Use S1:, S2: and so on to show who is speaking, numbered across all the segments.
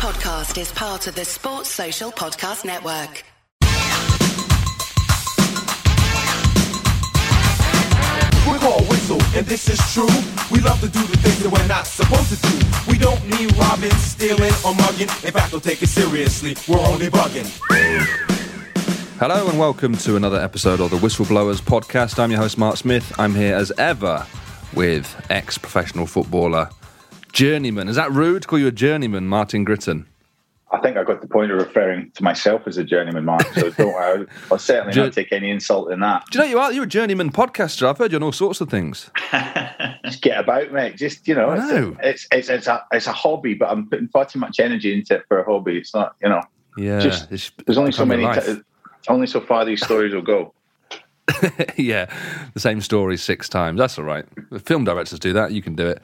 S1: podcast is part of the Sports Social Podcast Network.
S2: We're called Whistle, and this is true. We love to do the things that we're not supposed to do. We don't need robbing, stealing, or mugging. In fact, don't take it seriously. We're only bugging.
S3: Hello and welcome to another episode of the Whistleblowers podcast. I'm your host, Mark Smith. I'm here as ever with ex professional footballer, journeyman. Is that rude to call you a journeyman, Martin Gritton?
S4: I think I got the point of referring to myself as a journeyman, Mark. So don't I, I'll certainly
S3: Jour-
S4: not take any insult in that.
S3: Do you know you are? You're a journeyman podcaster. I've heard you on all sorts of things.
S4: Just get about, mate. Just you know,
S3: I know.
S4: it's, it's it's it's a it's a hobby, but I'm putting far too much energy into it for a hobby. It's not, you know.
S3: Yeah.
S4: Just
S3: it's
S4: there's only so many. T- only so far these stories will go.
S3: yeah, the same story six times. That's all right. The film directors do that. You can do it.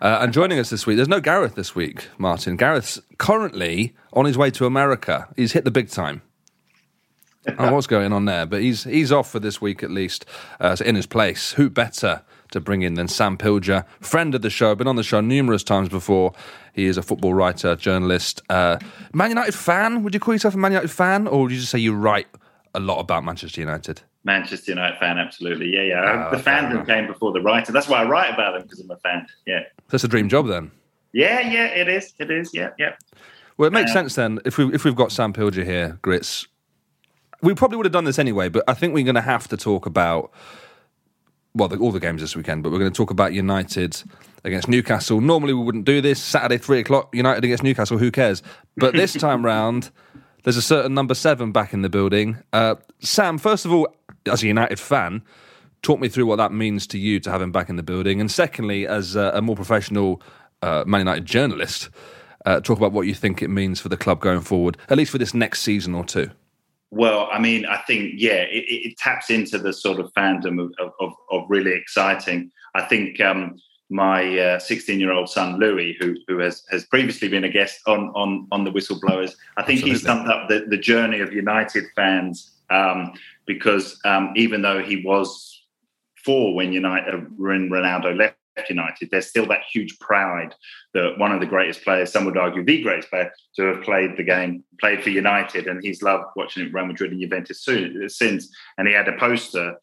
S3: Uh, and joining us this week, there's no Gareth this week, Martin. Gareth's currently on his way to America. He's hit the big time. I don't know what's going on there, but he's he's off for this week at least. Uh, so in his place, who better to bring in than Sam Pilger, friend of the show, been on the show numerous times before. He is a football writer, journalist, uh, Man United fan. Would you call yourself a Man United fan, or would you just say you write a lot about Manchester United?
S5: Manchester United fan, absolutely. Yeah, yeah.
S3: Ah,
S5: the fandom came before the writer. That's why I write about them because I'm a fan. Yeah.
S3: That's a dream job then.
S5: Yeah, yeah, it is. It is. Yeah, yeah.
S3: Well, it makes
S5: Uh,
S3: sense then if we if we've got Sam Pilger here, Grits. We probably would have done this anyway, but I think we're going to have to talk about well, the, all the games this weekend. But we're going to talk about United against Newcastle. Normally, we wouldn't do this Saturday three o'clock. United against Newcastle. Who cares? But this time round, there's a certain number seven back in the building. Uh, Sam, first of all, as a United fan, talk me through what that means to you to have him back in the building, and secondly, as a, a more professional uh, Man United journalist, uh, talk about what you think it means for the club going forward, at least for this next season or two.
S5: Well, I mean, I think yeah, it, it, taps into the sort of fandom of of, of, really exciting. I think um, my 16 year old son Louis, who who has has previously been a guest on on on the Whistleblowers, I think
S3: Absolutely.
S5: summed up the, the journey of United fans um, because um, even though he was four when United when Ronaldo left United, there's still that huge pride that one of the greatest players, some would argue the greatest player, to have played the game, played for United, and he's loved watching it Real Madrid and Juventus soon, since. And he had a poster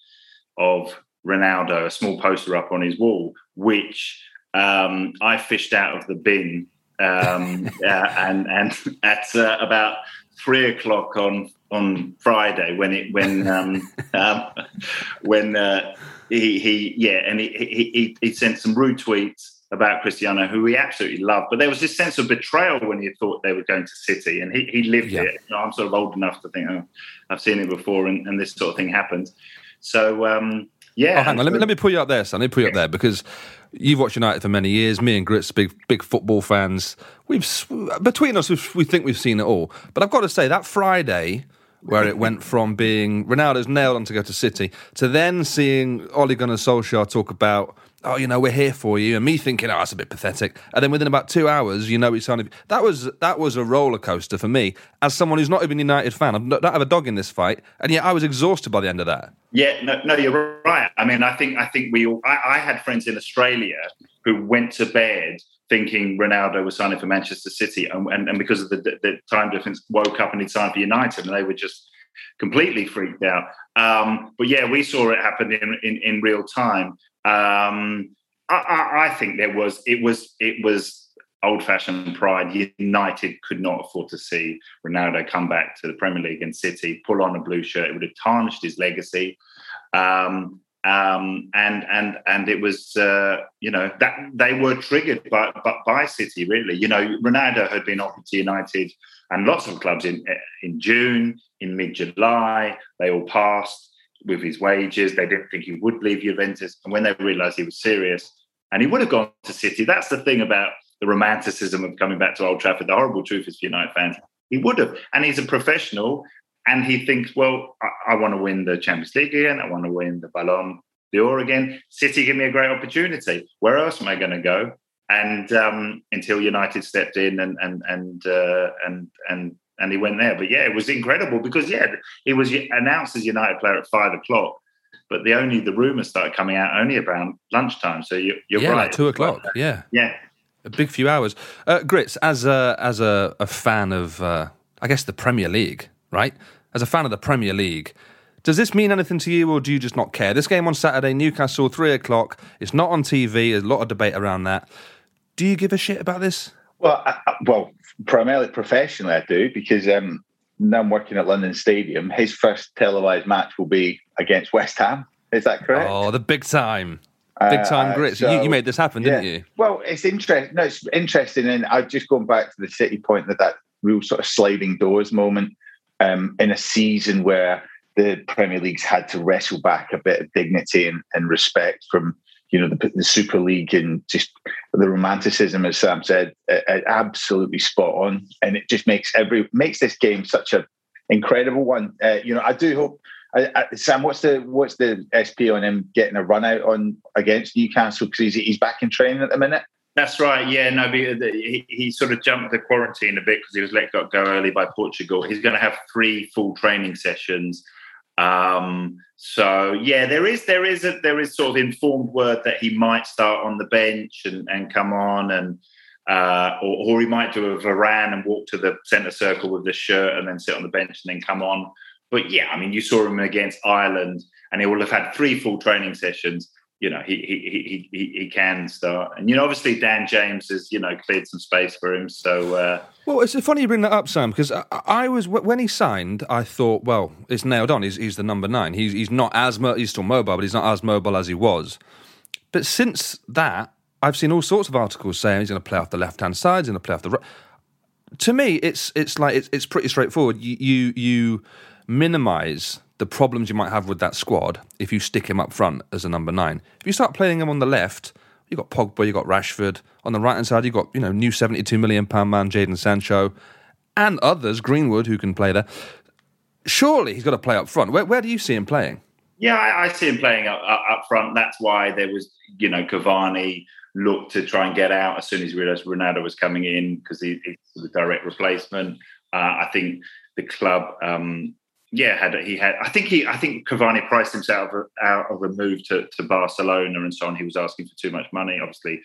S5: of Ronaldo, a small poster up on his wall, which um, I fished out of the bin, um, uh, and and at uh, about three o'clock on on Friday when it when um, um, when uh, he he yeah, and he, he he he sent some rude tweets about Cristiano, who he absolutely loved, but there was this sense of betrayal when he thought they were going to City, and he he lived
S3: Yeah.
S5: it. You know, I'm sort of old enough to think, oh, I've seen it before, and, and this sort of thing happens. So um, yeah,
S3: Oh, hang on, let me let me put you up there, son. Let me put you up there because you've watched United for many years. Me and Grits, big big football fans. We've between us, we've, we think we've seen it all. But I've got to say that Friday. Where it went from being Ronaldo's nailed on to go to City to then seeing Ole Gunnar Solskjaer talk about, oh, you know, we're here for you, and me thinking, oh, that's a bit pathetic. And then within about two hours, you know, he's kind of that was that was a roller coaster for me as someone who's not even a United fan. I don't have a dog in this fight, and yet I was exhausted by the end of that.
S5: Yeah, no, no, you're right. I mean, I think I think we all. I, I had friends in Australia who went to bed thinking Ronaldo was signing for Manchester City, and, and, and because of the, the, time difference, woke up and he signed for United, and they were just completely freaked out. Um, but yeah, we saw it happen in in, in real time. Um, I, I, I think there was it was it was old fashioned pride. United could not afford to see Ronaldo come back to the Premier League and City, pull on a blue shirt. It would have tarnished his legacy. Um, um, and and and it was uh, you know that they were triggered by, by by City really. You know Ronaldo had been offered to United and lots of clubs in in June, in mid July. They all passed with his wages. They didn't think he would leave Juventus, and when they realised he was serious, and he would have gone to City. That's the thing about the romanticism of coming back to Old Trafford. The horrible truth is for United fans, he would have, and he's a professional. And he thinks, well, I, I want to win the Champions League again. I want to win the Ballon d'Or again. City give me a great opportunity. Where else am I going to go? And um, until United stepped in and and and uh, and and and he went there. But yeah, it was incredible because yeah, he was announced as United player at five o'clock. But the only the rumours started coming out only around lunchtime. So you, you're
S3: yeah,
S5: right.
S3: like two o'clock. Yeah.
S5: Yeah,
S3: A big few hours. Uh, Grits, as a as a, a fan of, uh, I guess the Premier League, right? As a fan of the Premier League, does this mean anything to you, or do you just not care? This game on Saturday, Newcastle, three o'clock. It's not on TV. There's a lot of debate around that. Do you give a shit about this?
S4: Well, I, well, primarily professionally, I do because um, now I'm working at London Stadium. His first televised match will be against West Ham. Is that correct?
S3: Oh, the big time. Big time
S4: Uh,
S3: grits.
S4: so-
S3: you, you made this happen, didn't
S4: Yeah.
S3: you?
S4: Well, it's interesting. No, it's interesting, and I've just gone back to the City point that that real sort of sliding doors moment um, in a season where the Premier League's had to wrestle back a bit of dignity and, and respect from you know the, the Super League and just the romanticism, as Sam said, uh, absolutely spot on, and it just makes every makes this game such a incredible one. Uh, you know, I do hope. Sam, what's the what's the SP on him getting a run out on against Newcastle because he's he's back in training at the minute.
S5: That's right. Yeah, no, he, he sort of jumped the quarantine a bit because he was let go early by Portugal. He's going to have three full training sessions. Um, so yeah, there is there is a there is sort of informed word that he might start on the bench and, and come on and uh, or, or he might do a Varane and walk to the centre circle with the shirt and then sit on the bench and then come on. But yeah, I mean, you saw him against Ireland, and he will have had three full training sessions. You know, he he he he, can start, and you know, obviously Dan James has you know cleared some space for him. So uh,
S3: Well, it's funny you bring that up, Sam, because I, I was when he signed, I thought, well, it's nailed on. He's, he's the number nine. He's he's not as mo- he's still mobile, but he's not as mobile as he was. But since that, I've seen all sorts of articles saying he's going to play off the left hand side, he's going to play off the right. To me, it's it's like it's, it's pretty straightforward. You you, you minimise the problems you might have with that squad if you stick him up front as a number nine. If you start playing him on the left, you've got Pogba, you've got Rashford. On the right hand side, you've got you know new seventy two million pound man Jadon Sancho, and others Greenwood who can play there. Surely he's got to play up front. Where where do you see him playing?
S5: Yeah, I, I see him playing up, up, up front. That's why there was, you know, Cavani looked to try and get out as soon as he realised Ronaldo was coming in because he, he's the direct replacement. Uh, I think the club, um, yeah, had he had. I think he, I think Cavani priced himself out of a move to, to Barcelona and so on. He was asking for too much money. Obviously,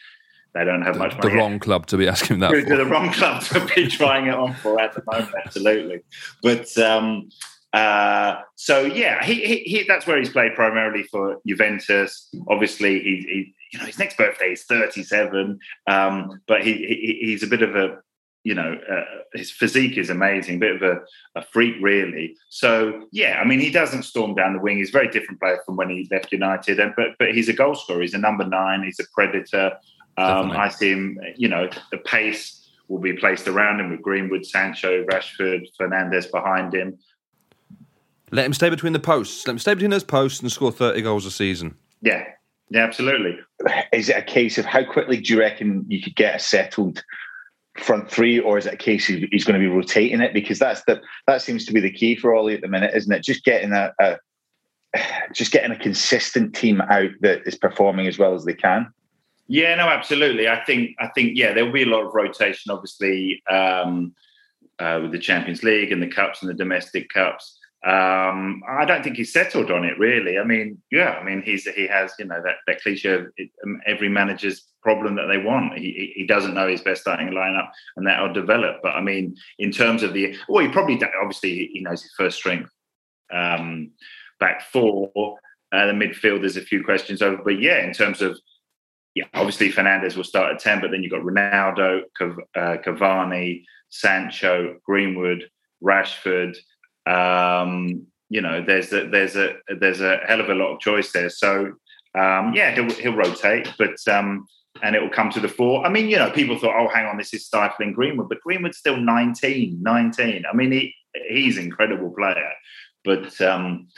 S5: they don't have much money.
S3: The wrong club to be asking that
S5: the wrong club to be trying it on for at the moment, absolutely. But um, uh, so yeah, he, he, he that's where he's played primarily for Juventus. Obviously, he, he you know his next birthday is thirty seven, um, but he, he he's a bit of a you know uh, his physique is amazing, bit of a, a freak really. So yeah, I mean he doesn't storm down the wing. He's a very different player from when he left United, and but but he's a goal scorer. He's a number nine. He's a predator. Um, I see him. You know the pace will be placed around him with Greenwood, Sancho, Rashford, Fernandes behind him.
S3: Let him stay between the posts. Let him stay between those posts and score thirty goals a season.
S5: Yeah, yeah, absolutely.
S4: Is it a case of how quickly do you reckon you could get a settled front three, or is it a case he's going to be rotating it? Because that's the that seems to be the key for Ollie at the minute, isn't it? Just getting a, a just getting a consistent team out that is performing as well as they can.
S5: Yeah, no, absolutely. I think I think yeah, there will be a lot of rotation, obviously, um, uh, with the Champions League and the cups and the domestic cups. Um, I don't think he's settled on it really. I mean, yeah, I mean he's he has you know that that cliche of it, um, every manager's problem that they want. He he- doesn't know his best starting lineup, and that'll develop. But I mean, in terms of the well, he probably obviously he knows his first strength um, back four. Uh, the midfield, there's a few questions over, but yeah, in terms of yeah, obviously Fernandes will start at 10, but then you've got Ronaldo, Cav- uh, Cavani, Sancho, Greenwood, Rashford. Um, you know, there's a, there's a there's a hell of a lot of choice there. So um, yeah, he'll he'll rotate, but um, and it will come to the fore. I mean, you know, people thought, oh, hang on, this is stifling Greenwood, but Greenwood's still 19, 19. I mean, he he's an incredible player, but um,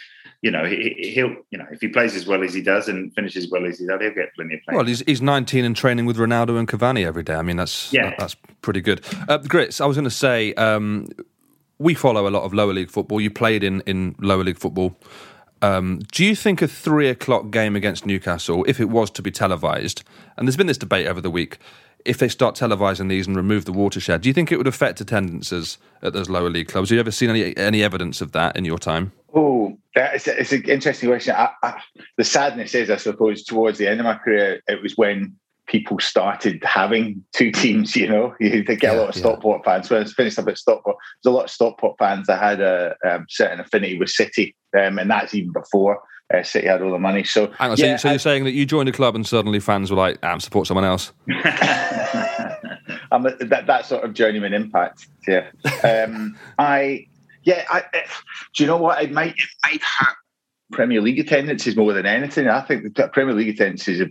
S5: you know, he, he'll you know if he plays as well as he does and finishes well as he does, he'll get plenty of play.
S3: Well, he's he's 19 and training with Ronaldo and Cavani every day. I mean, that's
S5: Yeah.
S3: that- that's pretty good. Uh, Grits, I was going to say, um, we follow a lot of lower league football. You played in in lower league football. Um, do you think a three o'clock game against Newcastle, if it was to be televised, and there's been this debate over the week, if they start televising these and remove the watershed, do you think it would affect attendances at those lower league clubs? Have you ever seen any any evidence of that in your time?
S4: Oh, is, it's an interesting question. I, I, the sadness is, I suppose, towards the end of my career, it was when people started having two teams. You know, you get
S3: Yeah,
S4: a lot of
S3: yeah.
S4: Stockport fans. When I finished up at Stockport, there's a lot of Stockport fans that had a um, certain affinity with City, um, and that's even before uh, City had all the money. So
S3: Hang on, so,
S4: yeah,
S3: so
S4: I-
S3: you're saying that you joined a club and suddenly fans were like, "Ah, support someone else."
S4: I'm a, that that sort of journeyman impact. Yeah, um, I yeah. I, eh, do you know what? It might it might hurt Premier League attendances more than anything. I think the Premier League attendances have,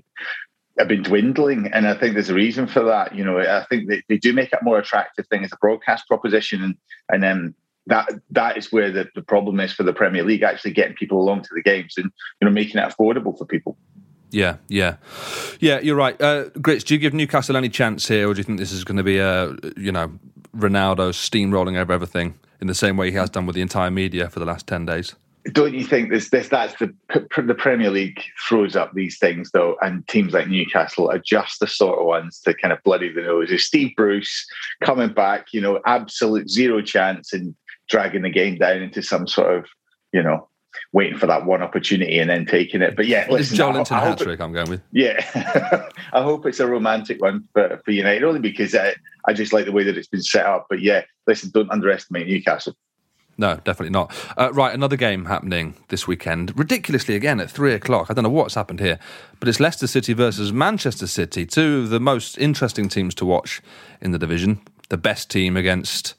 S4: have been dwindling, and I think there's a reason for that. You know, I think they, they do make it a more attractive thing as a broadcast proposition, and and then. That that is where the, the problem is for the Premier League actually getting people along to the games and you know making it affordable for people.
S3: Yeah, yeah, yeah. You're right. Uh, Grits, do you give Newcastle any chance here, or do you think this is going to be a you know Ronaldo steamrolling over everything in the same way he has done with the entire media for the last ten days?
S4: Don't you think this, this that's the the Premier League throws up these things though, and teams like Newcastle are just the sort of ones to kind of bloody the noses. Steve Bruce coming back, you know, absolute zero chance and dragging the game down into some sort of, you know, waiting for that one opportunity and then taking it. But yeah,
S3: It's
S4: listen,
S3: Joe
S4: I-
S3: Linton
S4: I hope
S3: hat trick. I'm going with.
S4: yeah, I hope it's a romantic one for, for United, only because I, I just like the way that it's been set up. But yeah, listen, don't underestimate Newcastle.
S3: No, definitely not. Uh, right, another game happening this weekend. Ridiculously again at three o'clock. I don't know what's happened here, but it's Leicester City versus Manchester City, two of the most interesting teams to watch in the division. The best team against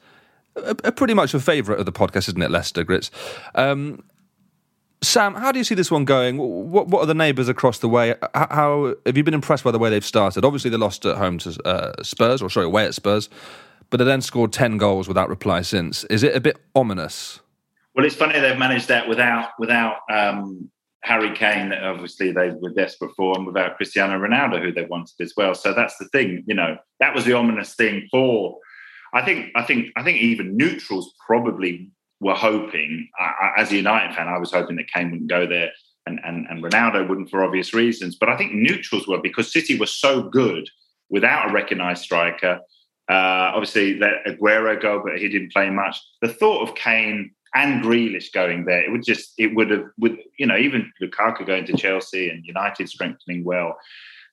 S3: a, a pretty much a favourite of the podcast, isn't it, Leicester Grits? Um, Sam, how do you see this one going? What what are the neighbours across the way? How, how have you been impressed by the way they've started? Obviously, they lost at home to uh, Spurs, or sorry, away at Spurs, but they then scored ten goals without reply since. Is it a bit ominous?
S5: Well, it's funny they've managed that without without um, Harry Kane, obviously they were desperate for, and without Cristiano Ronaldo, who they wanted as well. So that's the thing, you know, that was the ominous thing for. I think, I think, I think even neutrals probably were hoping. As a United fan, I was hoping that Kane wouldn't go there and, and and Ronaldo wouldn't for obvious reasons. But I think neutrals were because City was so good without a recognised striker. Uh, obviously, let Aguero go, but he didn't play much. The thought of Kane and Grealish going there, it would just, it would have, with you know, even Lukaku going to Chelsea and United strengthening well.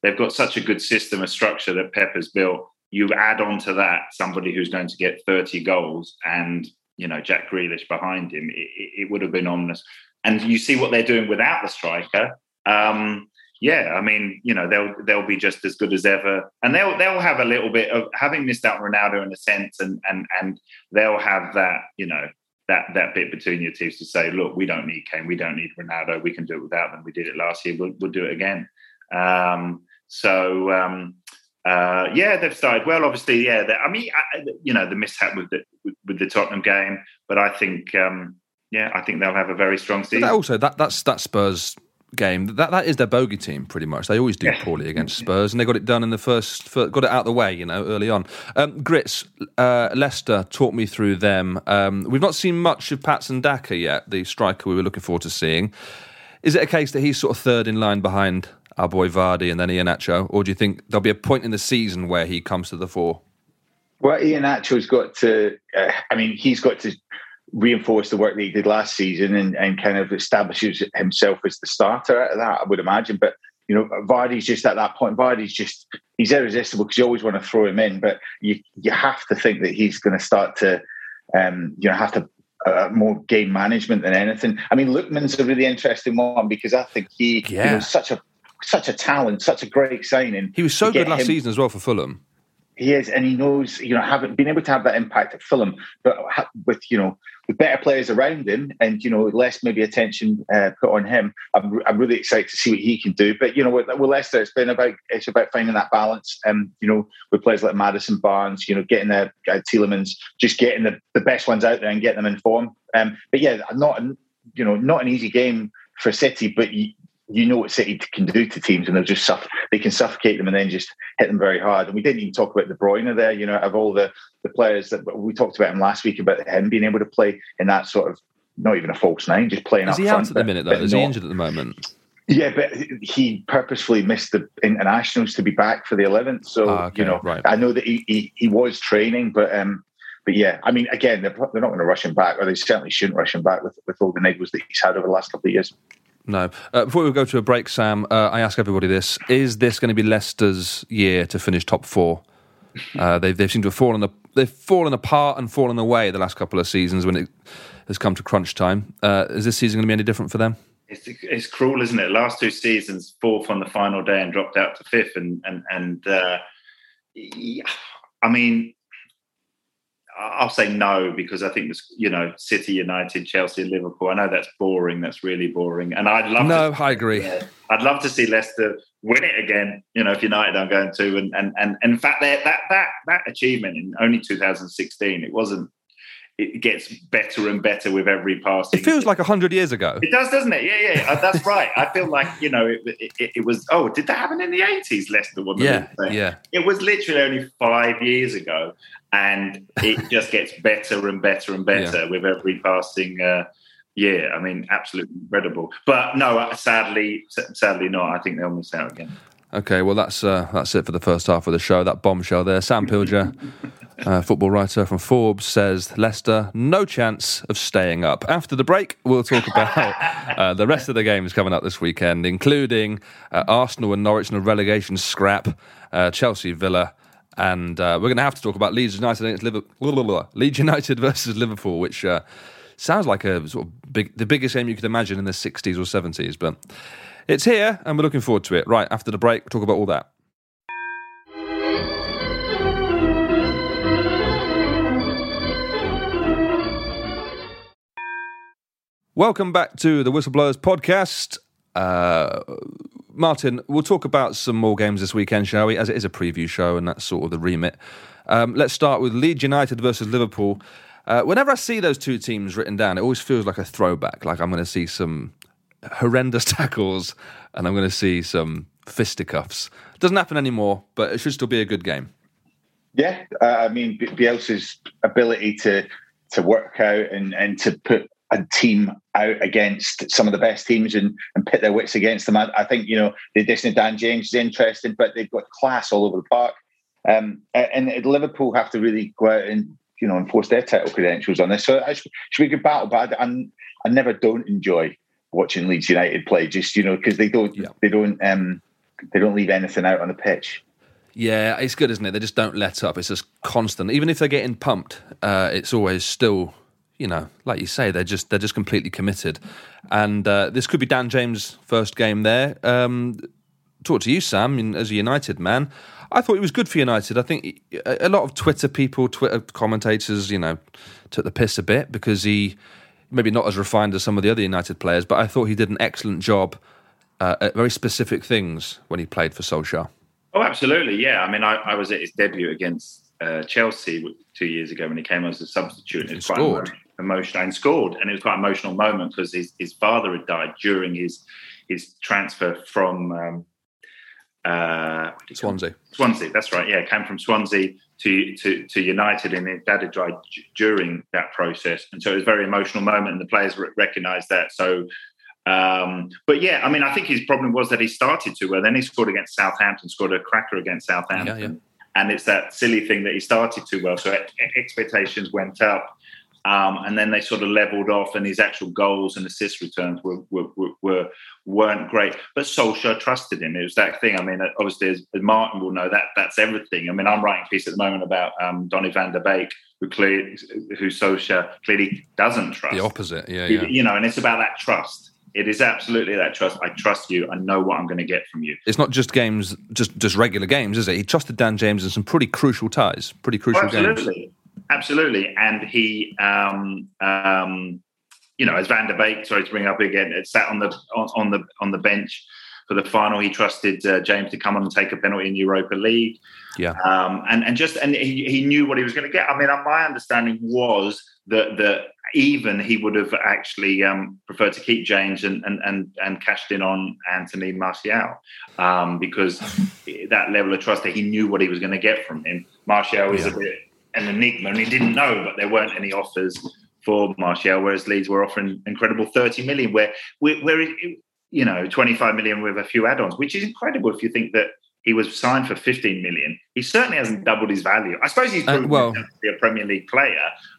S5: They've got such a good system, a structure that Pep has built. You add on to that somebody who's going to get 30 goals and, you know, Jack Grealish behind him, it, it, would have been ominous. And you see what they're doing without the striker. Um, yeah, I mean, you know, they'll they'll be just as good as ever, and they'll they'll have a little bit of having missed out Ronaldo in a sense, and and and they'll have that, you know, that that bit between your teeth to say, look, we don't need Kane, we don't need Ronaldo, we can do it without them. We did it last year, we'll, we'll do it again. Um, so um, uh, yeah, they've started well. Obviously, yeah. I mean, I, you know, the mishap with the with, with the Tottenham game, but I think, um, yeah, I think they'll have a very strong season.
S3: that also, that that's that Spurs game. That that is their bogey team, pretty much. They always do
S5: Yeah.
S3: poorly against Spurs, and they got it done in the first, fir- got it out of the way, you know, early on. Um, Grits, uh, Leicester, talk me through them. Um, we've not seen much of Patson Daka yet, the striker we were looking forward to seeing. Is it a case that he's sort of third in line behind our boy Vardy and then Iheanacho, or do you think there'll be a point in the season where he comes to the fore?
S4: Well, Iheanacho's got to, uh, I mean, he's got to reinforce the work that he did last season and, and kind of establishes himself as the starter out of that, I would imagine. But, you know, Vardy's just at that point. Vardy's just, he's irresistible because you always want to throw him in, but you, you have to think that he's going to start to, um, you know, have to uh, more game management than anything. I mean, Lookman's a really interesting one because I think he, you
S3: Yeah.
S4: know, such a, such a talent, such a great signing.
S3: He was so good last
S4: him-
S3: season as well for Fulham.
S4: he is, and he knows, you know, having been able to have that impact at Fulham, but ha- with you know, better players around him, and you know, less maybe attention uh, put on him. I'm, I'm really excited to see what he can do. But you know, with, with Leicester, it's been about it's about finding that balance, and you know, with players like Maddison Barnes, you know, getting the uh, Tielemans, just getting the, the best ones out there and getting them in form. Um, but yeah, not you know, not an easy game for City, but. You, you know what City can do to teams, and they'll just suff- they can suffocate them and then just hit them very hard. And we didn't even talk about De Bruyne there. You know, of all the the players that we talked about him last week about him being able to play in that sort of not even a false nine, just playing
S3: Is
S4: up
S3: he
S4: front.
S3: out at the minute, though? Is he
S4: not-
S3: injured at the moment?
S4: Yeah, but he purposefully missed the internationals to be back for the 11th. So
S3: Ah, okay,
S4: you know,
S3: right.
S4: I know that he, he he was training, but um, but yeah, I mean, again, they're, they're not going to rush him back, or they certainly shouldn't rush him back with with all the niggles that he's had over the last couple of years.
S3: No. Uh, before we go to a break, Sam, uh, I ask everybody this: Is this going to be Leicester's year to finish top four? Uh, they've they've seemed to have fallen they've fallen apart and fallen away the last couple of seasons when it has come to crunch time. Uh, is this season going to be any different for them?
S5: It's, it's cruel, isn't it? Last two seasons, fourth on the final day and dropped out to fifth, and and and uh, yeah, I mean, I'll say no because I think it's you know City, United, Chelsea, Liverpool. I know that's boring. That's really boring. And I'd love
S3: no,
S5: to,
S3: I agree.
S5: Yeah, I'd love to see Leicester win it again. You know, if United are going to, and and and, and in fact, that that that that achievement in only 2016, it wasn't. It gets better and better with every passing.
S3: It feels like hundred years ago.
S5: It does, doesn't it? Yeah, yeah, uh, that's right. I feel like you know, it, it, it was. Oh, did that happen in the 80s? Leicester won
S3: yeah, yeah.
S5: It was literally only five years ago, and it just gets better and better and better with every passing uh, year. I mean, absolutely incredible. But no, uh, sadly, sadly not. I think they'll miss out again.
S3: Okay, well that's uh, that's it for the first half of the show. That bombshell there. Sam Pilger, uh, football writer from Forbes, says Leicester no chance of staying up. After the break, we'll talk about uh, the rest of the games coming up this weekend, including uh, Arsenal and Norwich in a relegation scrap, uh, Chelsea Villa. And uh, we're going to have to talk about Leeds United against Liverpool. Leeds United versus Liverpool, which uh, sounds like a sort of big, the biggest game you could imagine in the 60s or 70s. But it's here, and we're looking forward to it. Right after the break, we'll talk about all that. Welcome back to the Whistleblowers podcast. Uh, Martin, we'll talk about some more games this weekend, shall we? As it is a preview show, and that's sort of the remit. Um, let's start with Leeds United versus Liverpool. Uh, whenever I see those two teams written down, it always feels like a throwback. Like I'm going to see some horrendous tackles and I'm going to see some fisticuffs. Doesn't happen anymore, but it should still be a good game.
S4: Yeah, uh, I mean Bielsa's ability to to work out and and to put a team out against some of the best teams and, and pit their wits against them. I, I think, you know, the addition of Dan James is interesting, but they've got class all over the park. Um, and Liverpool have to really go out and, you know, enforce their title credentials on this. So it should, should be a good battle, but I, I'm, I never don't enjoy watching Leeds United play, just, you know, because they don't, yeah. they don't, um, they don't leave anything out on the pitch.
S3: Yeah, it's good, isn't it? They just don't let up. It's just constant. Even if they're getting pumped, uh, it's always still you know, like you say, they're just they're just completely committed. And uh, this could be Dan James' first game there. Um, talk to you, Sam, as a United man. I thought it was good for United. I think a lot of Twitter people, Twitter commentators, you know, took the piss a bit because he maybe not as refined as some of the other United players, but I thought he did an excellent job uh, at very specific things when he played for Solskjaer.
S5: Oh, absolutely, yeah. I mean, I, I was at his debut against uh, Chelsea two years ago when he came as a substitute.
S3: And he scored
S5: emotional and scored, and it was quite an emotional moment because his, his father had died during his his transfer from um, uh,
S3: Swansea.
S5: Swansea, that's right. Yeah, came from Swansea to to, to United, and his dad had died during that process, and so it was a very emotional moment, and the players recognised that. So. Um, but yeah, I mean, I think his problem was that he started too well. Then he scored against Southampton, scored a cracker against Southampton. Yeah, yeah and it's that silly thing that he started too well. So expectations went up. Um, and then they sort of leveled off, and his actual goals and assist returns were, were, were, were not great. But Solskjaer trusted him. It was that thing. I mean, obviously, as, Martin will know, that that's everything. I mean, I'm writing a piece at the moment about um, Donny van der Beek, who clearly, who Solskjaer clearly doesn't trust.
S3: The opposite, yeah, yeah.
S5: You know, and it's about that trust. It is absolutely that trust. I trust you. I know what I'm going to get from you.
S3: It's not just games, just just regular games, is it? He trusted Dan James in some pretty crucial ties, pretty crucial
S5: oh, absolutely.
S3: games.
S5: Absolutely, and he, um, um, you know, as Van der Beek, sorry to bring up again, sat on the on, on the on the bench for the final. He trusted uh, James to come on and take a penalty in Europa League.
S3: Yeah,
S5: um, and and just and he, he knew what he was going to get. I mean, my understanding was that that even he would have actually um, preferred to keep James and and and, and cashed in on Anthony Martial um, because that level of trust that he knew what he was going to get from him. Martial is yeah. a bit an enigma, and he didn't know, but there weren't any offers for Martial, whereas Leeds were offering incredible 30 million, where, where, you know, 25 million with a few add ons, which is incredible if you think that He was signed for 15 million. He certainly hasn't doubled his value. I suppose he's uh, proven
S3: well-
S5: to be a Premier League player,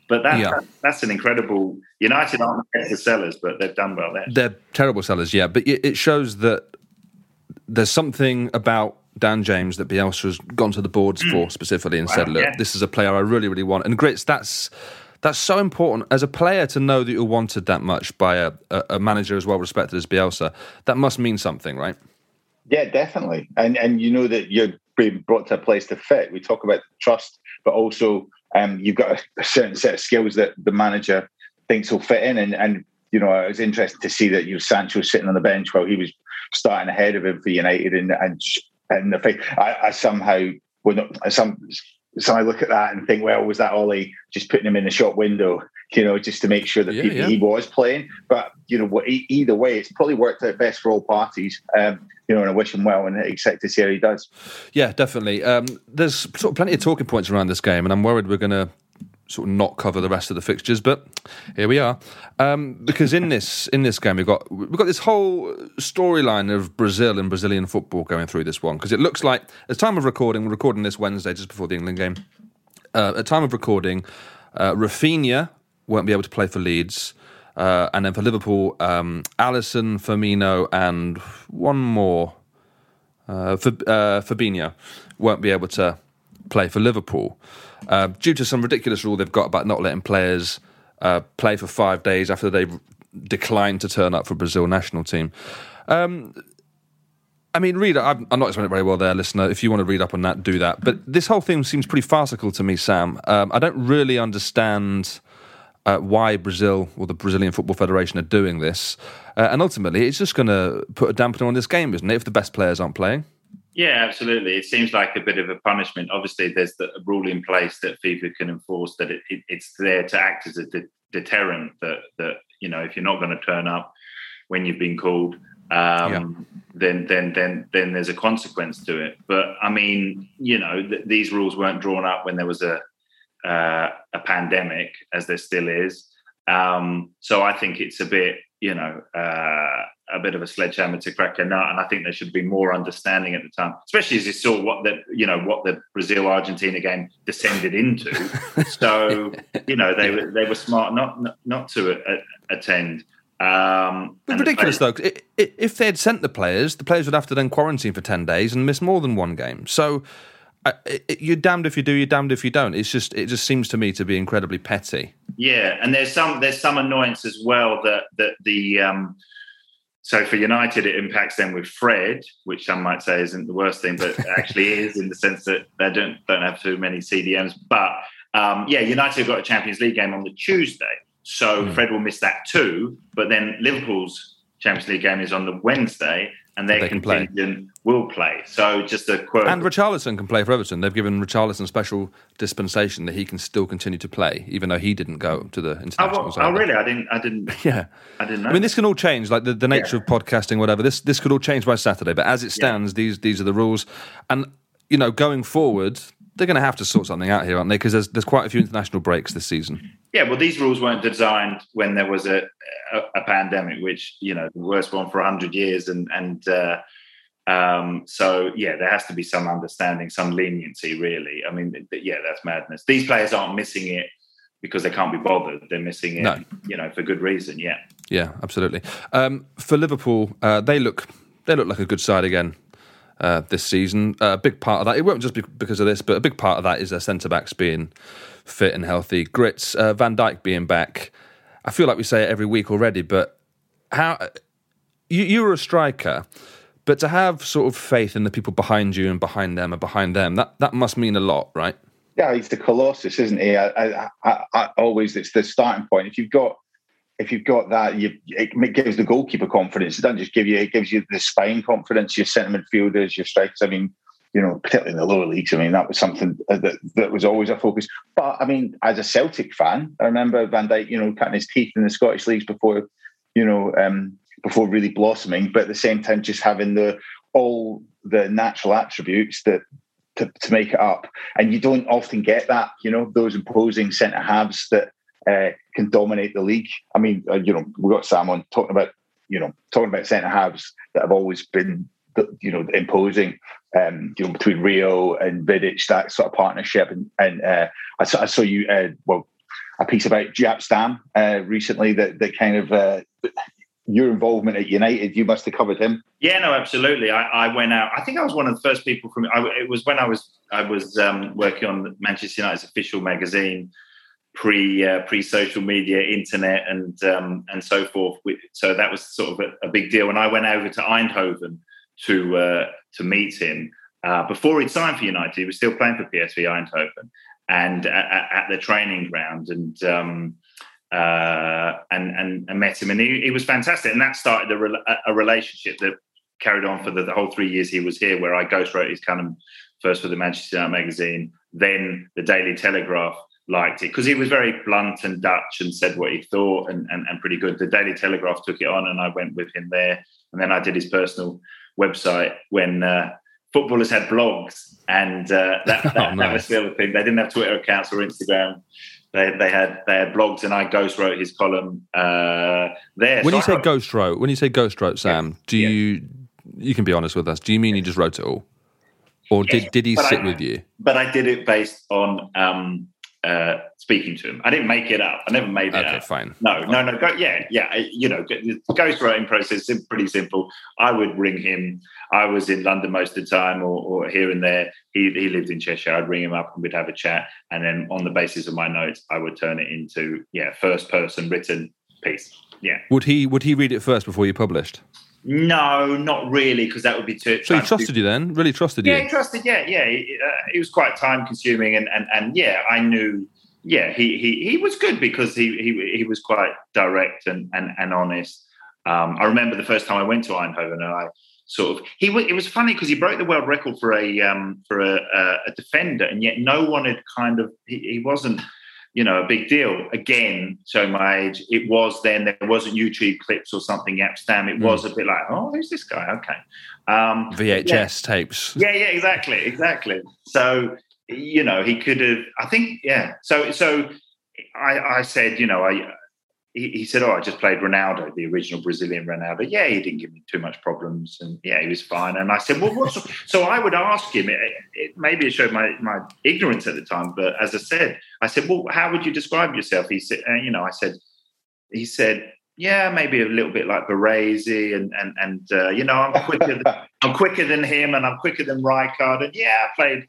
S5: but that,
S3: Yeah.
S5: that- that's an incredible. United aren't the sellers, but they've done well there.
S3: They're terrible sellers, yeah, but it it shows that there's something about Dan James that Bielsa's gone to the boards for specifically and said, "Look,
S5: yeah.
S3: this is a player I really, really want." And grits, that's that's so important as a player to know that you're wanted that much by a, a, a manager as well respected as Bielsa. That must mean something, right?
S4: Yeah, definitely. And and you know that you're being brought to a place to fit. We talk about trust, but also um, you've got a, a certain set of skills that the manager thinks will fit in. And and you know, it was interesting to see that you Sancho sitting on the bench while he was starting ahead of him for United, and and and the I, I somehow when some. So I look at that and think, well, was that Ollie just putting him in the shop window, you know, just to make sure that
S3: Yeah,
S4: people,
S3: yeah.
S4: he was playing? But you know, either way, it's probably worked out best for all parties. Um, you know, and I wish him well and excited to see how he does.
S3: Yeah, definitely. Um, there's sort of plenty of talking points around this game, and I'm worried we're going to sort of not cover the rest of the fixtures, but here we are. Um, because in this in this game, we've got we've got this whole storyline of Brazil and Brazilian football going through this one. Because it looks like, at time of recording, we're recording this Wednesday just before the England game. Uh, at time of recording, uh, Rafinha won't be able to play for Leeds. Uh, and then for Liverpool, um, Alisson, Firmino, and one more uh, Fab- uh, Fabinho won't be able to play for Liverpool uh, due to some ridiculous rule they've got about not letting players uh, play for five days after they've declined to turn up for Brazil national team. Um, I mean, read. I'm, I'm not explaining it very well there, listener. If you want to read up on that, do that. But this whole thing seems pretty farcical to me, Sam. Um, I don't really understand uh, why Brazil or the Brazilian Football Federation are doing this. Uh, and ultimately, it's just going to put a dampener on this game, isn't it? If the best players aren't playing.
S5: Yeah, absolutely. It seems like a bit of a punishment. Obviously, there's the rule in place that FIFA can enforce that it, it, it's there to act as a de- deterrent. That that you know, if you're not going to turn up when you've been called, um, then then then then there's a consequence to it. But I mean, you know, th- these rules weren't drawn up when there was a uh, a pandemic, as there still is. Um, so I think it's a bit, you know, uh, a bit of a sledgehammer to crack a nut, and I think there should be more understanding at the time, especially as you saw what the, you know, what the Brazil Argentina game descended into. so you know, they were they were smart not not, not to a, a, attend. Um,
S3: But ridiculous
S5: players-
S3: though. 'cause i- i- If they had sent the players, the players would have to then quarantine for ten days and miss more than one game. So I- i- you're damned if you do, you're damned if you don't. It's just it just seems to me to be incredibly petty.
S5: Yeah, and there's some there's some annoyance as well that that the um, so for United it impacts them with Fred, which some might say isn't the worst thing, but actually is in the sense that they don't don't have too many CDMs. But um, yeah, United have got a Champions League game on the Tuesday, so
S3: Hmm.
S5: Fred will miss that too. But then Liverpool's Champions League game is on the Wednesday, and their
S3: They can play.
S5: will play. So just a quirk.
S3: And Richarlison can play for Everton. They've given Richarlison special dispensation that he can still continue to play, even though he didn't go to the
S5: oh, well, oh, really? I didn't. I didn't.
S3: Yeah.
S5: I didn't know.
S3: I mean, this can all change, like the, the nature
S5: Yeah.
S3: of podcasting, whatever. This this could all change by Saturday, but as it stands, these these are the rules. And you know, going forward, they're going to have to sort something out here, aren't they? Because there's there's quite a few international breaks this season.
S5: Yeah, well, these rules weren't designed when there was a a, a pandemic, which you know the worst one for hundred years, and and uh, um, so yeah, there has to be some understanding, some leniency, really. I mean, yeah, that's madness. These players aren't missing it because they can't be bothered; they're missing it,
S3: No.
S5: you know, for good reason. Yeah,
S3: Yeah, absolutely. Um, for Liverpool, uh, they look they look like a good side again uh, this season. Uh, a big part of that, it won't just be because of this, but a big part of that is their centre backs being fit and healthy. Grits, uh, Van Dijk being back. I feel like we say it every week already, but how you, you were a striker, but to have sort of faith in the people behind you and behind them and behind them, that, that must mean a lot, right?
S4: Yeah, he's the colossus, isn't he? I, I, I always it's the starting point. If you've got if you've got that, you, it gives the goalkeeper confidence. It doesn't just give you; it gives you the spine confidence. Your centre midfielders, your strikers. I mean, you know, particularly in the lower leagues. I mean, that was something that that was always a focus. But I mean, as a Celtic fan, I remember Van Dijk, you know, cutting his teeth in the Scottish leagues before, you know, um, before really blossoming. But at the same time, just having the all the natural attributes that to, to make it up. And you don't often get that, you know, those imposing centre halves that uh, can dominate the league. I mean, uh, you know, we got Sam on talking about, you know, talking about centre halves that have always been you know imposing um, you know between Rio and Vidic that sort of partnership. And and uh, I, saw, I saw you uh, well a piece about Jaap Stam uh, recently that that kind of uh, your involvement at United you must have covered him.
S5: Yeah no absolutely. I, I went out I think I was one of the first people from I, it was when I was I was um, working on Manchester United's official magazine pre uh, pre social media, internet, and um, and so forth. So that was sort of a, a, big deal. And I went over to Eindhoven to uh, to meet him uh, before he'd signed for United. He was still playing for PSV Eindhoven, and at, at the training ground, and um, uh, and, and, and met him, and he, he was fantastic. And that started a, re- a relationship that carried on for the, the, whole three years he was here, where I ghostwrote his column first for the Manchester United magazine, then the Daily Telegraph liked it because he was very blunt and Dutch and said what he thought and, and, and pretty good. The Daily Telegraph took it on and I went with him there. And then I did his personal website when uh, footballers had blogs and uh, that, that, oh, nice. that, was the other thing. They didn't have Twitter accounts or Instagram. They, they had they had blogs and I ghost wrote his column uh, there.
S3: When
S5: so
S3: you say ghost wrote, when you say ghost wrote, Sam, do yeah. you you can be honest with us? Do you mean you just wrote it all, or did did he sit
S5: I,
S3: with you?
S5: But I did it based on um, uh, speaking to him. I didn't make it up. I never made it
S3: okay,
S5: up.
S3: fine.
S5: No, no, no. Go, yeah, yeah. You know, the ghostwriting process is pretty simple. I would ring him. I was in London most of the time, or, or here and there. He he lived in Cheshire. I'd ring him up and we'd have a chat, and then on the basis of my notes, I would turn it into yeah, first person written piece. Yeah.
S3: Would he would he read it first before you published?
S5: No, not really, because that would be too.
S3: So he trusted you then? Really trusted you?
S5: Yeah, trusted. Yeah, yeah. It, uh, it, was quite time consuming, and and and yeah, I knew. Yeah, he he he was good because he he he was quite direct and and and honest. Um, I remember the first time I went to Eindhoven, and I sort of he it was funny because he broke the world record for a um, for a, a, a defender, and yet no one had kind of he, he wasn't you know, a big deal. Again, showing my age, it was then, there wasn't YouTube clips or something, Jaap Stam. It mm. was a bit like, oh, who's this guy? Okay. Um,
S3: VHS
S5: yeah.
S3: tapes.
S5: Yeah, yeah, exactly, exactly. So, you know, he could have, I think, yeah. So, so I, I said, you know, I, he, he, said, "Oh, I just played Ronaldo, the original Brazilian Ronaldo. Yeah, he didn't give me too much problems, and yeah, he was fine." And I said, "Well, what's?" so I would ask him. It, it, maybe it showed my my ignorance at the time, but as I said, I said, "Well, how would you describe yourself?" He said, uh, "You know," I said, "He said." Yeah, maybe a little bit like Baresi, and and and uh, you know, I'm quicker. Than, I'm quicker than him, and I'm quicker than Rijkaard. And yeah, I played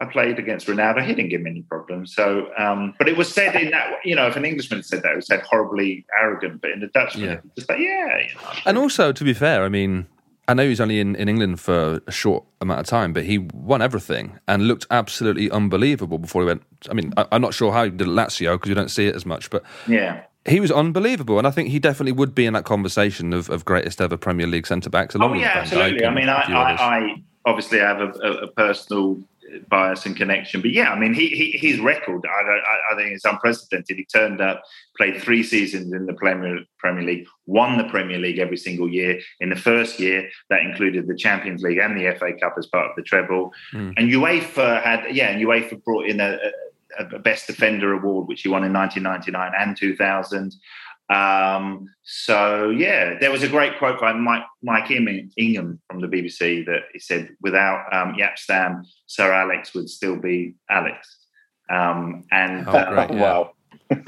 S5: I played against Ronaldo. He didn't give me any problems. So, um, but it was said in that, you know, if an Englishman said that, it was said horribly arrogant. But in the Dutch, yeah. just like, yeah. You know,
S3: and also, to be fair, I mean, I know he's only in, in England for a short amount of time, but he won everything and looked absolutely unbelievable before he went. I mean, I, am not sure how he did Lazio because you don't see it as much, but
S5: yeah.
S3: He was unbelievable, and I think he definitely would be in that conversation of, of greatest ever Premier League centre backs.
S5: Oh yeah, absolutely. I mean, I, I, I, obviously have a, a, personal bias and connection. But yeah, I mean, he, he his record, I, I, I, think it's unprecedented. He turned up, played three seasons in the Premier Premier League, won the Premier League every single year. In the first year, that included the Champions League and the FA Cup as part of the treble. Mm. And UEFA had, yeah, and UEFA brought in a, a, a Best Defender award, which he won in 1999 and 2000. Um, so yeah, there was a great quote by Mike, Mike Ingham from the BBC that he said, "Without um, Jaap Stam, Sir Alex would still be Alex." Um, and
S3: oh, great,
S5: uh, yeah. wow,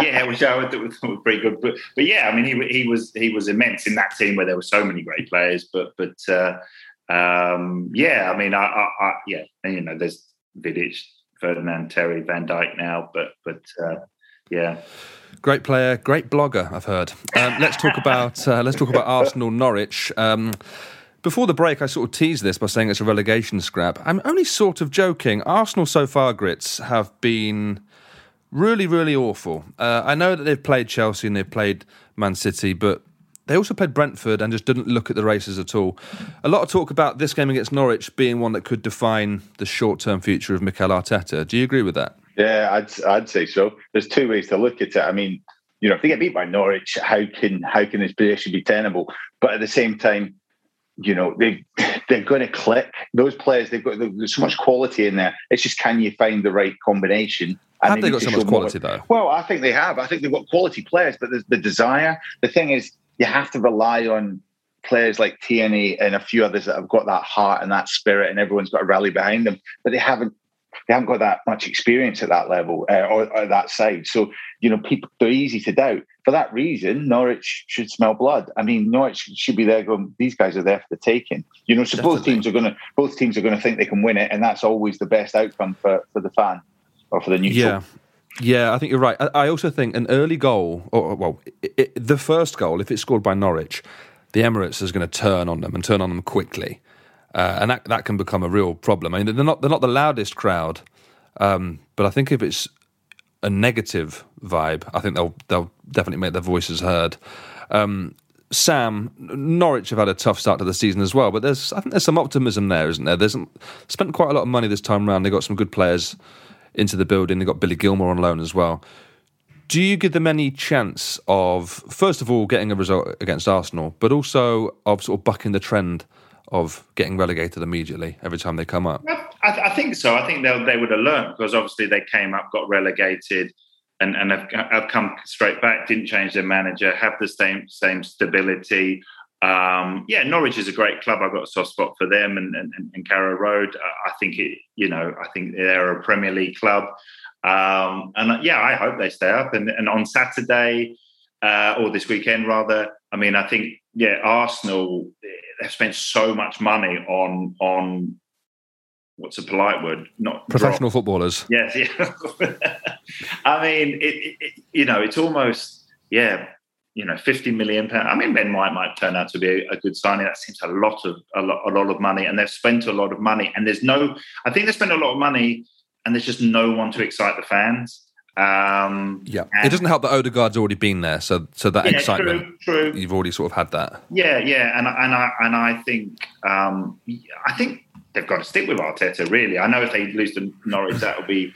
S5: yeah, which I thought was, was pretty good. But but yeah, I mean, he he was he was immense in that team where there were so many great players. But but uh, um, yeah, I mean, I, I, I yeah, and, you know, there's Vidic, Ferdinand, Terry, Van Dijk now, but but uh, yeah.
S3: Great player, great blogger. I've heard. Um, let's talk about uh, let's talk about Arsenal Norwich. Um, before the break, I sort of teased this by saying it's a relegation scrap. I'm only sort of joking. Arsenal so far, Grits, have been really, really awful. Uh, I know that they've played Chelsea and they've played Man City, but they also played Brentford and just didn't look at the races at all. A lot of talk about this game against Norwich being one that could define the short term future of Mikel Arteta. Do you agree with that?
S4: Yeah, I'd I'd say so. There's two ways to look at it. I mean, you know, if they get beat by Norwich, how can how can this position be tenable? But at the same time, you know, they they're going to click. Those players, they've got there's so much quality in there. It's just can you find the right combination?
S3: Have they got so much quality
S4: more.
S3: though?
S4: Well, I think they have. I think they've got quality players, but the, the desire. The thing is, you have to rely on players like Tierney and a few others that have got that heart and that spirit, and everyone's got a rally behind them, but they haven't they haven't got that much experience at that level uh, or, or, that side. So you know, people they're easy to doubt. For that reason, Norwich should smell blood. I mean, Norwich should be there going. These guys are there for the taking. You know, so Definitely. both teams are going to both teams are going to think they can win it, and that's always the best outcome for for the fan or for the neutral.
S3: Yeah. Yeah, I think you're right. I, also think an early goal, or well, it, it, the first goal, if it's scored by Norwich, the Emirates is going to turn on them and turn on them quickly, uh, and that that can become a real problem. I mean, they're not they're not the loudest crowd, um, but I think if it's a negative vibe, I think they'll they'll definitely make their voices heard. Um, Sam, Norwich have had a tough start to the season as well, but there's I think there's some optimism there, isn't there? There's spent quite a lot of money this time around. They got some good players into the building. They got Billy Gilmour on loan as well. Do you give them any chance of, first of all, getting a result against Arsenal, but also of sort of bucking the trend of getting relegated immediately every time they come up?
S5: I, I think so. I think they they would have learned because obviously they came up, got relegated, and, and have, have come straight back. Didn't change their manager, have the same same stability. Um, yeah, Norwich is a great club. I've got a soft spot for them and, and, and Carrow Road. I think it, you know, I think they're a Premier League club. Um, and uh, yeah, I hope they stay up. And, and on Saturday, uh, or this weekend rather, I mean, I think, yeah, Arsenal, they've spent so much money on, on, what's a polite word? Not
S3: professional drop. footballers.
S5: Yes, yeah. I mean, it, it, you know, it's almost, yeah, you know, 50 million pounds. I mean, Ben White might turn out to be a, a, good signing. That seems a lot of a lot, a lot of money, and they've spent a lot of money. And there's no, I think they spent a lot of money, and there's just no one to excite the fans. Um,
S3: yeah, it doesn't help that Odegaard's already been there, so so that yeah, excitement, true, true. You've already sort of had that.
S5: Yeah, yeah, and and I and I think um, I think they've got to stick with Arteta. Really, I know if they lose to Norwich, that will be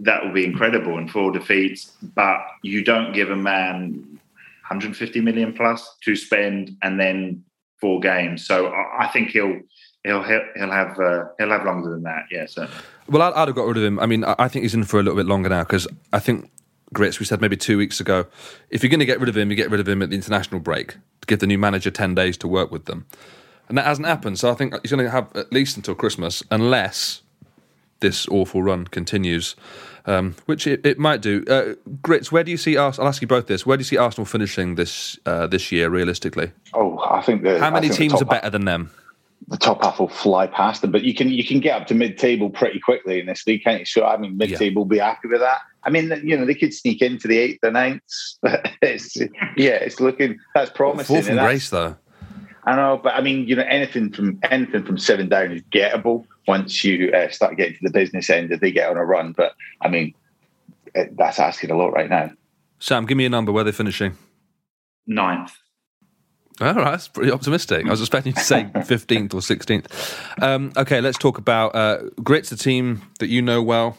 S5: that will be incredible and four defeats. But you don't give a man 150 million plus to spend, and then four games. So I think he'll he'll he'll have uh, he'll have longer than that. Yeah, certainly.
S3: Well, I'd, I'd have got rid of him. I mean, I think he's in for a little bit longer now because I think Grits, we said maybe two weeks ago, if you're going to get rid of him, you get rid of him at the international break to give the new manager 10 days to work with them. And that hasn't happened. So I think he's going to have at least until Christmas, unless this awful run continues um, which it, it, might do. Uh, Grits, where do you see Arsenal? I'll ask you both this. Where do you see Arsenal finishing this uh, this year, realistically?
S4: Oh, I think the,
S3: how many teams are better than them?
S4: The top half will fly past them, but you can you can get up to mid table pretty quickly in this league, can't you? So I mean, mid table yeah. will be happy with that. I mean, you know, they could sneak into the eighth or ninth, but it's yeah, it's looking that's promising.
S3: Fourth from race though.
S4: I know, but I mean, you know, anything from anything from seven down is gettable once you uh, start getting to the business end. If they get on a run, but I mean, it, that's asking a lot right now.
S3: Sam, give me a number. Where they're finishing?
S5: Ninth.
S3: All right, that's pretty optimistic. I was expecting to say 15th or 16th. Um, okay, let's talk about uh, Grits, a team that you know well,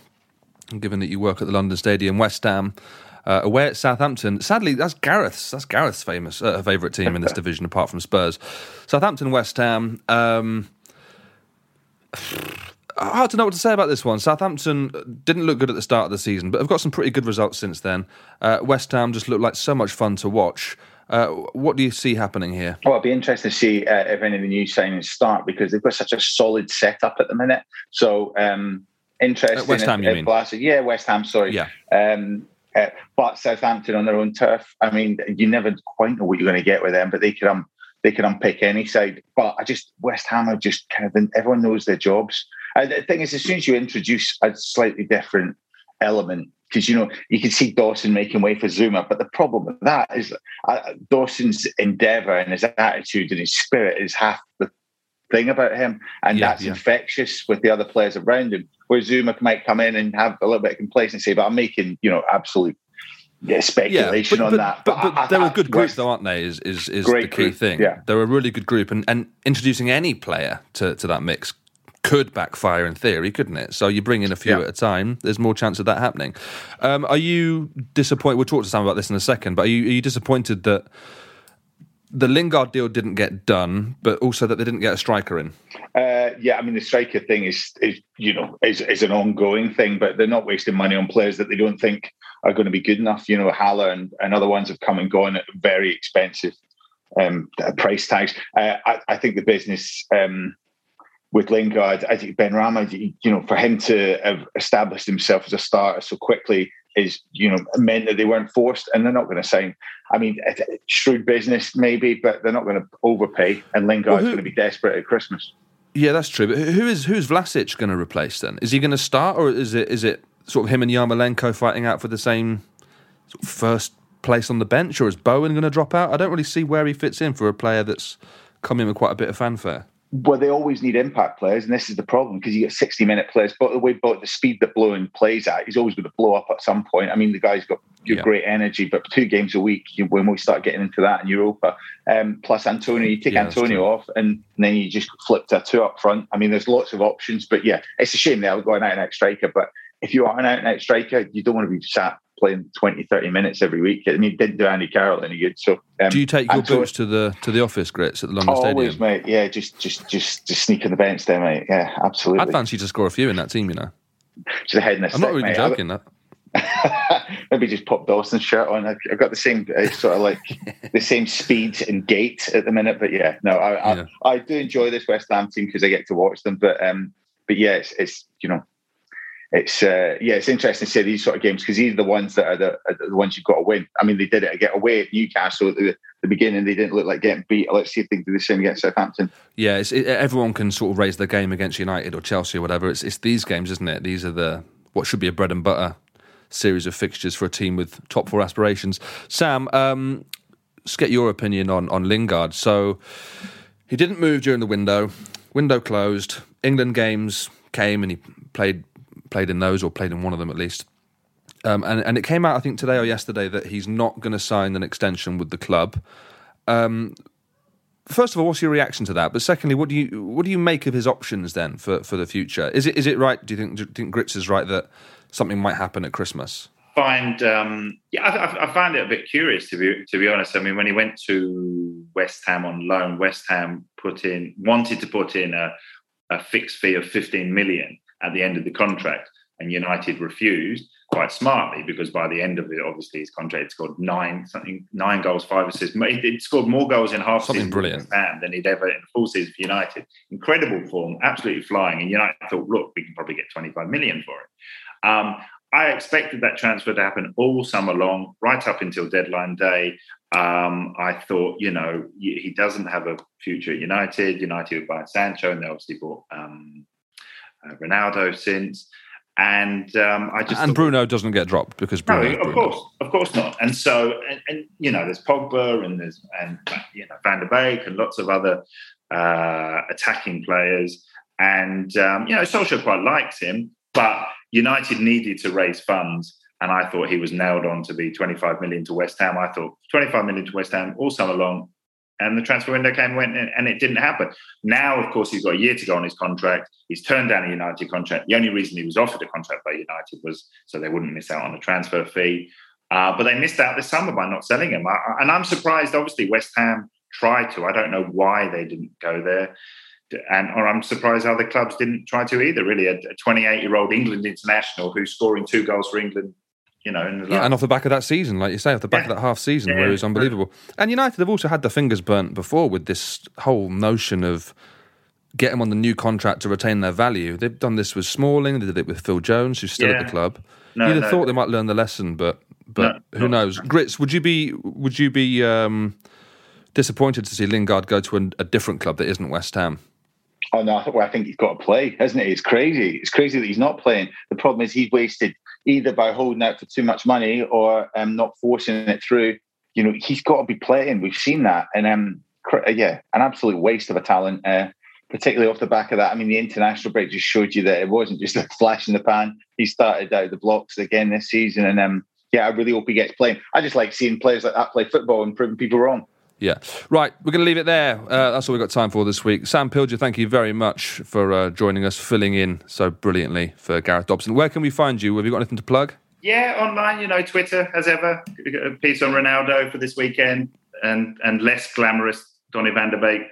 S3: given that you work at the London Stadium, West Ham uh, away at Southampton. Sadly, that's Gareth's. That's Gareth's famous uh, favourite team in this division, apart from Spurs. Southampton, West Ham. Um, hard to know what to say about this one. Southampton didn't look good at the start of the season, but have got some pretty good results since then. Uh, West Ham just looked like so much fun to watch. Uh, what do you see happening here?
S4: Well, it'll be interesting to see uh, if any of the new signings start because they've got such a solid setup at the minute. So, um, interesting.
S3: West Ham, if, you mean?
S4: Yeah, West Ham. Sorry.
S3: Yeah.
S4: Um, uh, but Southampton on their own turf, I mean, you never quite know what you're going to get with them, but they could um, they could unpick any side. But I just West Ham are just kind of everyone knows their jobs. Uh, the thing is, as soon as you introduce a slightly different element, because you know you can see Dawson making way for Zouma, but the problem with that is uh, Dawson's endeavour and his attitude and his spirit is half the thing about him, and yeah, that's yeah. infectious with the other players around him. Where Zouma might come in and have a little bit of complacency, but I'm making you know absolute yeah, speculation
S3: yeah,
S4: but,
S3: on
S4: but, that.
S3: But, but, but they're a good group, though, aren't they? Is is, is the key
S4: group,
S3: thing?
S4: Yeah.
S3: They're a really good group, and, and introducing any player to, to that mix could backfire in theory, couldn't it? So you bring in a few yeah. at a time. There's more chance of that happening. Um, are you disappointed? We'll talk to Sam about this in a second. But are you, are you disappointed that the Lingard deal didn't get done, but also that they didn't get a striker in.
S4: Uh, yeah, I mean the striker thing is, is you know is, is an ongoing thing, but they're not wasting money on players that they don't think are going to be good enough. You know, Haller and, and other ones have come and gone at very expensive um, price tags. Uh, I, I, think the business um, with Lingard, I think Benrahma, you know, for him to have established himself as a starter so quickly is, you know, meant that they weren't forced, and they're not going to sign. I mean, shrewd business maybe, but they're not going to overpay, and Lingard's well, going to be desperate at Christmas.
S3: Yeah, that's true. But who is who's Vlasic going to replace then? Is he going to start, or is it is it sort of him and Yarmolenko fighting out for the same sort of first place on the bench, or is Bowen going to drop out? I don't really see where he fits in for a player that's come in with quite a bit of fanfare.
S4: Well, they always need impact players, and this is the problem because you get sixty minute players. But the way, but the speed that Bowen plays at, he's always going to blow up at some point. I mean, the guy's got yeah. great energy, but two games a week when we start getting into that in Europa, um, plus Antonio, you take yeah, Antonio off, and then you just flip to a two up front. I mean, there's lots of options, but yeah, it's a shame they're going out and out striker. But if you are an out and out striker, you don't want to be sat playing 20, 30 minutes every week. And he didn't do Andy Carroll any good. So
S3: um, do you take your boots to the to the office, Grits, at the London
S4: always,
S3: Stadium?
S4: mate. Yeah, just just just just sneak on the bench there, mate. Yeah, absolutely.
S3: I'd fancy to score a few in that team, you know.
S4: Just a head and a
S3: I'm
S4: stick,
S3: not really
S4: mate.
S3: joking. That.
S4: Maybe just pop Dawson's shirt on. I've got the same uh, sort of like the same speed and gait at the minute, but yeah, no, I yeah. I, I, do enjoy this West Ham team because I get to watch them. But um, but yeah, it's, it's you know it's uh, yeah, it's interesting to see these sort of games because these are the ones that are the, are the, ones you've got to win. I mean, they did it get away at Newcastle at the, the, beginning. They didn't look like getting beat. Let's see if they do the same against Southampton.
S3: Yeah, it, everyone can sort of raise their game against United or Chelsea or whatever. It's, it's these games, isn't it? These are the what should be a bread and butter series of fixtures for a team with top four aspirations. Sam, um, let's get your opinion on on Lingard. So he didn't move during the window. Window closed. England games came and he played played in those or played in one of them at least. Um, and, and it came out, I think, today or yesterday that he's not going to sign an extension with the club. Um, first of all, what's your reaction to that? But secondly, what do you what do you make of his options then for, for the future? Is it is it right? Do you think do you think Grits is right that something might happen at Christmas?
S5: Find um, yeah, I, I, find it a bit curious to be to be honest. I mean, when he went to West Ham on loan, West Ham put in wanted to put in a, a fixed fee of fifteen million at the end of the contract. And United refused quite smartly because by the end of it, obviously his contract had scored nine something nine goals, five assists. He scored more goals in half
S3: something brilliant
S5: than he'd ever in a full season for United. Incredible form, absolutely flying. And United thought, look, we can probably get 25 million for it. Um, I expected that transfer to happen all summer long, right up until deadline day. Um, I thought, you know, he doesn't have a future at United. United would buy Sancho, and they obviously bought um, uh, Ronaldo since. And um, I just
S3: and Bruno doesn't get dropped because Bruno,
S5: no, of
S3: Bruno.
S5: course, of course not. And so, and, and, you know, there's Pogba and there's and you know Van der Beek and lots of other uh, attacking players. And um, you know, Solskjaer quite likes him, but United needed to raise funds, and I thought he was nailed on to be 25 million to West Ham. I thought 25 million to West Ham all summer long and the transfer window came and went and it didn't happen. Now, of course, he's got a year to go on his contract. He's turned down a United contract. The only reason he was offered a contract by United was so they wouldn't miss out on a transfer fee. Uh, but they missed out this summer by not selling him. I, and I'm surprised, obviously, West Ham tried to. I don't know why they didn't go there. And or I'm surprised other clubs didn't try to either, really. A 28 year old England international who's scoring two goals for England you know,
S3: yeah, and off the back of that season, like you say, off the back yeah. of that half season yeah, where it was unbelievable. And United have also had their fingers burnt before with this whole notion of get them on the new contract to retain their value. They've done this with Smalling, they did it with Phil Jones, who's still at the club. No, You'd have no, thought they might learn the lesson, but but no, who knows? Grits, would you be would you be um, disappointed to see Lingard go to a, a different club that isn't West Ham?
S4: Oh no, well, I think he's got to play, hasn't he? It's crazy. It's crazy that he's not playing. The problem is he's wasted either by holding out for too much money or um, not forcing it through. You know, he's got to be playing. We've seen that, and um, uh, yeah, an absolute waste of a talent. Uh, particularly off the back of that. I mean, the international break just showed you that it wasn't just a flash in the pan. He started out the blocks again this season, and um, yeah, I really hope he gets playing. I just like seeing players like that play football and proving people wrong.
S3: Yeah. Right. We're going to leave it there. Uh, that's all we've got time for this week. Sam Pilger, thank you very much for uh, joining us, filling in so brilliantly for Gareth Dobson. Where can we find you? Have you got anything to plug?
S5: Yeah, online, you know, Twitter, as ever. A piece on Ronaldo for this weekend and, and less glamorous Donny van der Beek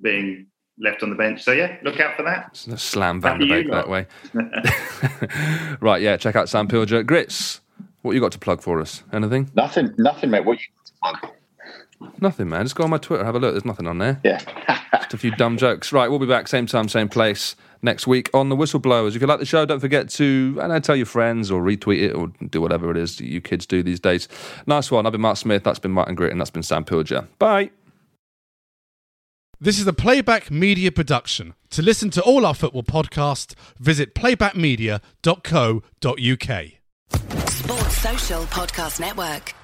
S5: being left on the bench. So, yeah, look out for that.
S3: Slam Van der Beek that way. right, yeah, check out Sam Pilger. Grits, what you got to plug for us? Anything?
S4: Nothing, nothing, mate. What you got to plug?
S3: Nothing, man. Just go on my Twitter, have a look. There's nothing on there.
S4: Yeah.
S3: Just a few dumb jokes. Right, we'll be back same time, same place next week on the Whistleblowers. If you like the show, don't forget to and I tell your friends or retweet it or do whatever it is you kids do these days. Nice one. I've been Mark Smith. That's been Martin Grit, and that's been Sam Pilger. Bye.
S6: This is a Playback Media production. To listen to all our football podcasts, visit playbackmedia.co.uk.
S1: Sports Social Podcast Network.